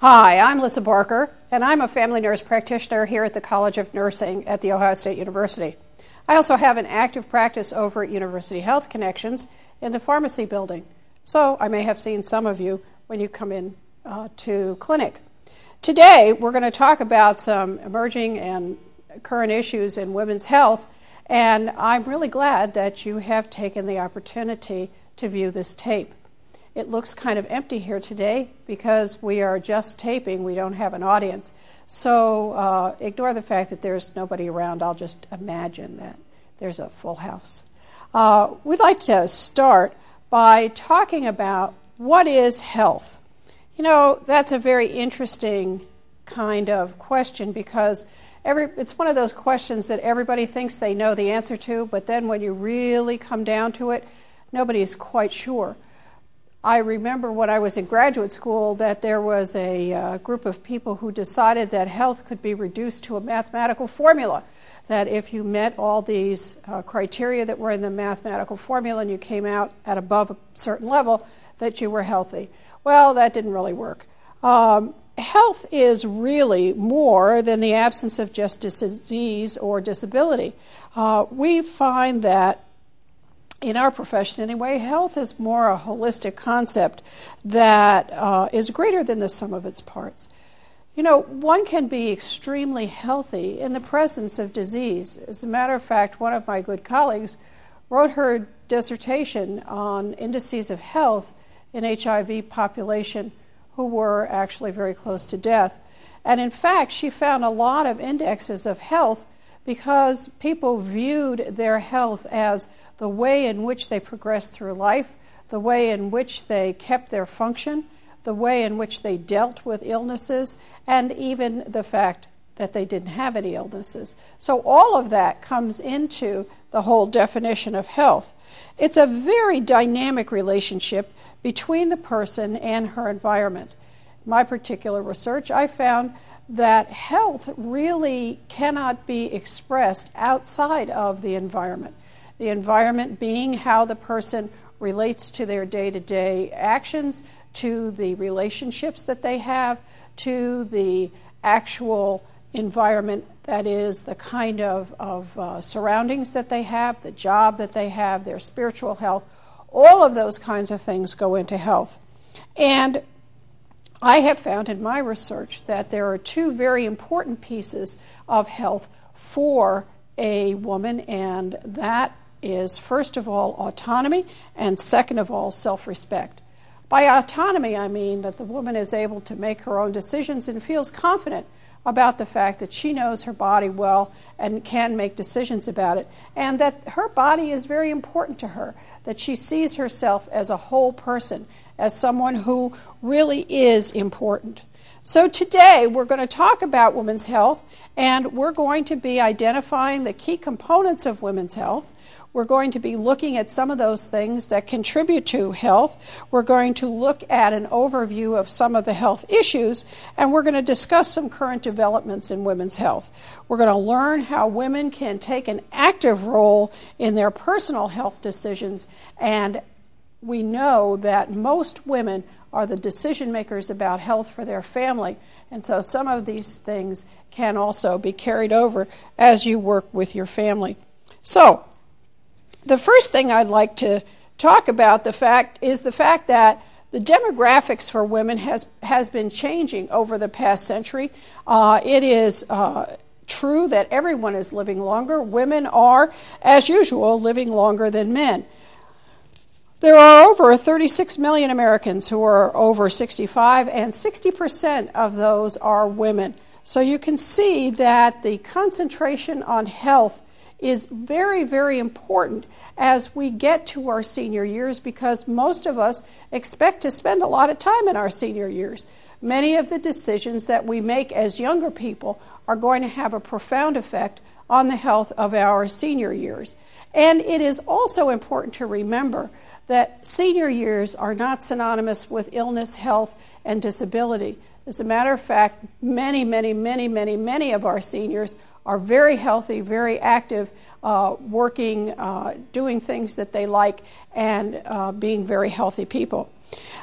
Hi, I'm Lisa Barker, and I'm a family nurse practitioner here at the College of Nursing at The Ohio State University. I also have an active practice over at University Health Connections in the pharmacy building, so I may have seen some of you when you come in uh, to clinic. Today, we're going to talk about some emerging and current issues in women's health, and I'm really glad that you have taken the opportunity to view this tape. It looks kind of empty here today because we are just taping, we don't have an audience. So uh, ignore the fact that there's nobody around. I'll just imagine that there's a full house. Uh, we'd like to start by talking about what is health. You know, that's a very interesting kind of question because every, it's one of those questions that everybody thinks they know the answer to, but then when you really come down to it, nobody's quite sure. I remember when I was in graduate school that there was a uh, group of people who decided that health could be reduced to a mathematical formula. That if you met all these uh, criteria that were in the mathematical formula and you came out at above a certain level, that you were healthy. Well, that didn't really work. Um, health is really more than the absence of just disease or disability. Uh, we find that in our profession anyway, health is more a holistic concept that uh, is greater than the sum of its parts. You know, one can be extremely healthy in the presence of disease. As a matter of fact, one of my good colleagues wrote her dissertation on indices of health in HIV population who were actually very close to death. And in fact, she found a lot of indexes of health because people viewed their health as the way in which they progressed through life, the way in which they kept their function, the way in which they dealt with illnesses, and even the fact that they didn't have any illnesses. So, all of that comes into the whole definition of health. It's a very dynamic relationship between the person and her environment. In my particular research, I found that health really cannot be expressed outside of the environment. The environment being how the person relates to their day to day actions, to the relationships that they have, to the actual environment that is the kind of, of uh, surroundings that they have, the job that they have, their spiritual health. All of those kinds of things go into health. And I have found in my research that there are two very important pieces of health for a woman, and that is first of all autonomy, and second of all self respect. By autonomy, I mean that the woman is able to make her own decisions and feels confident about the fact that she knows her body well and can make decisions about it, and that her body is very important to her, that she sees herself as a whole person, as someone who really is important. So, today we're going to talk about women's health, and we're going to be identifying the key components of women's health. We're going to be looking at some of those things that contribute to health. We're going to look at an overview of some of the health issues, and we're going to discuss some current developments in women's health. We're going to learn how women can take an active role in their personal health decisions, and we know that most women are the decision makers about health for their family. And so some of these things can also be carried over as you work with your family. So, the first thing I'd like to talk about the fact is the fact that the demographics for women has has been changing over the past century. Uh, it is uh, true that everyone is living longer. Women are, as usual, living longer than men. There are over 36 million Americans who are over 65, and 60% of those are women. So you can see that the concentration on health is very, very important as we get to our senior years because most of us expect to spend a lot of time in our senior years. Many of the decisions that we make as younger people are going to have a profound effect on the health of our senior years. And it is also important to remember that senior years are not synonymous with illness, health, and disability. As a matter of fact, many, many, many, many, many of our seniors are very healthy, very active, uh, working, uh, doing things that they like, and uh, being very healthy people.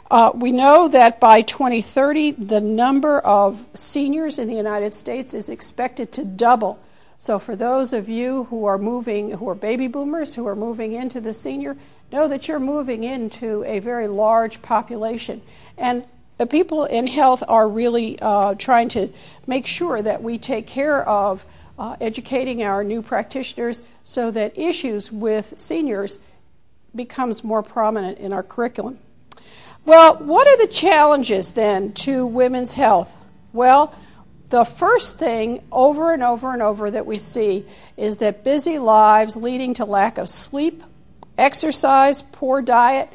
Uh, we know that by 2030, the number of seniors in the United States is expected to double. So, for those of you who are moving, who are baby boomers, who are moving into the senior, know that you're moving into a very large population. And the people in health are really uh, trying to make sure that we take care of uh, educating our new practitioners so that issues with seniors becomes more prominent in our curriculum. Well, what are the challenges then to women's health? Well, the first thing over and over and over that we see is that busy lives leading to lack of sleep, exercise, poor diet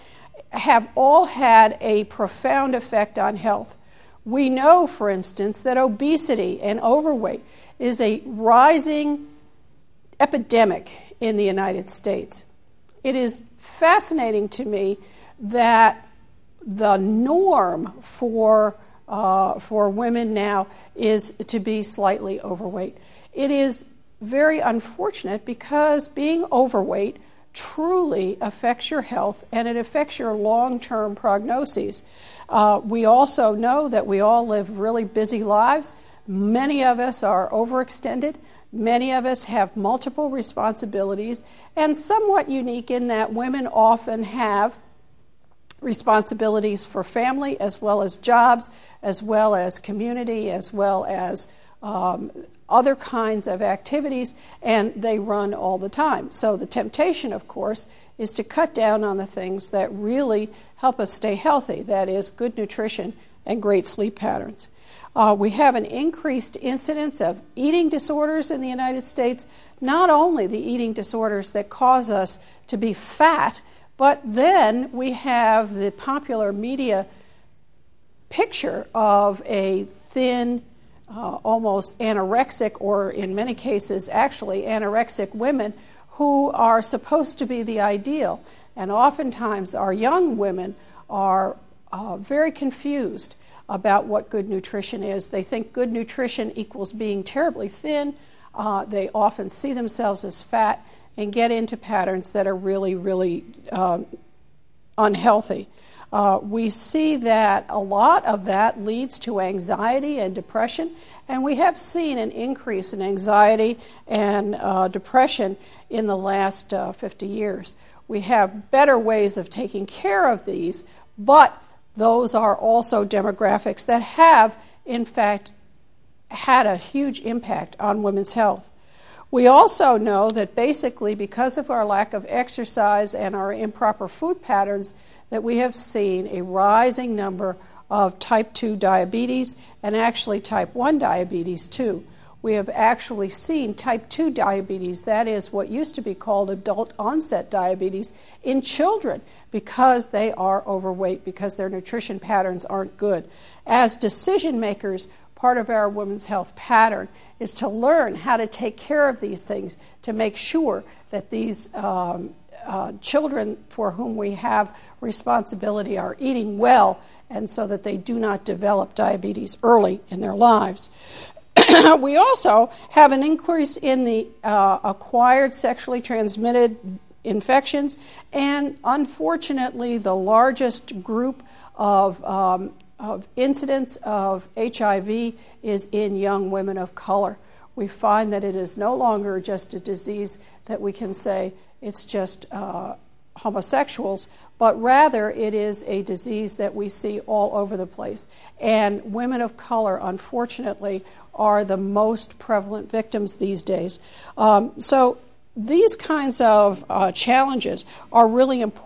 have all had a profound effect on health. We know, for instance, that obesity and overweight is a rising epidemic in the United States. It is fascinating to me that the norm for, uh, for women now is to be slightly overweight. It is very unfortunate because being overweight truly affects your health and it affects your long term prognoses. Uh, we also know that we all live really busy lives. Many of us are overextended. Many of us have multiple responsibilities, and somewhat unique in that women often have responsibilities for family as well as jobs, as well as community, as well as um, other kinds of activities, and they run all the time. So the temptation, of course, is to cut down on the things that really help us stay healthy that is, good nutrition and great sleep patterns. Uh, we have an increased incidence of eating disorders in the United States, not only the eating disorders that cause us to be fat, but then we have the popular media picture of a thin, uh, almost anorexic, or in many cases, actually anorexic women who are supposed to be the ideal. And oftentimes, our young women are uh, very confused about what good nutrition is. They think good nutrition equals being terribly thin. Uh, they often see themselves as fat and get into patterns that are really, really uh, unhealthy. Uh, we see that a lot of that leads to anxiety and depression, and we have seen an increase in anxiety and uh, depression in the last uh, 50 years. We have better ways of taking care of these, but those are also demographics that have, in fact, had a huge impact on women's health. We also know that basically, because of our lack of exercise and our improper food patterns, that we have seen a rising number of type 2 diabetes and actually type 1 diabetes too. We have actually seen type 2 diabetes, that is what used to be called adult onset diabetes, in children because they are overweight, because their nutrition patterns aren't good. As decision makers, part of our women's health pattern is to learn how to take care of these things to make sure that these um, uh, children for whom we have responsibility are eating well and so that they do not develop diabetes early in their lives. we also have an increase in the uh, acquired sexually transmitted infections, and unfortunately, the largest group of, um, of incidents of HIV is in young women of color. We find that it is no longer just a disease that we can say it's just uh, homosexuals, but rather it is a disease that we see all over the place. And women of color, unfortunately, are the most prevalent victims these days. Um, so these kinds of uh, challenges are really important.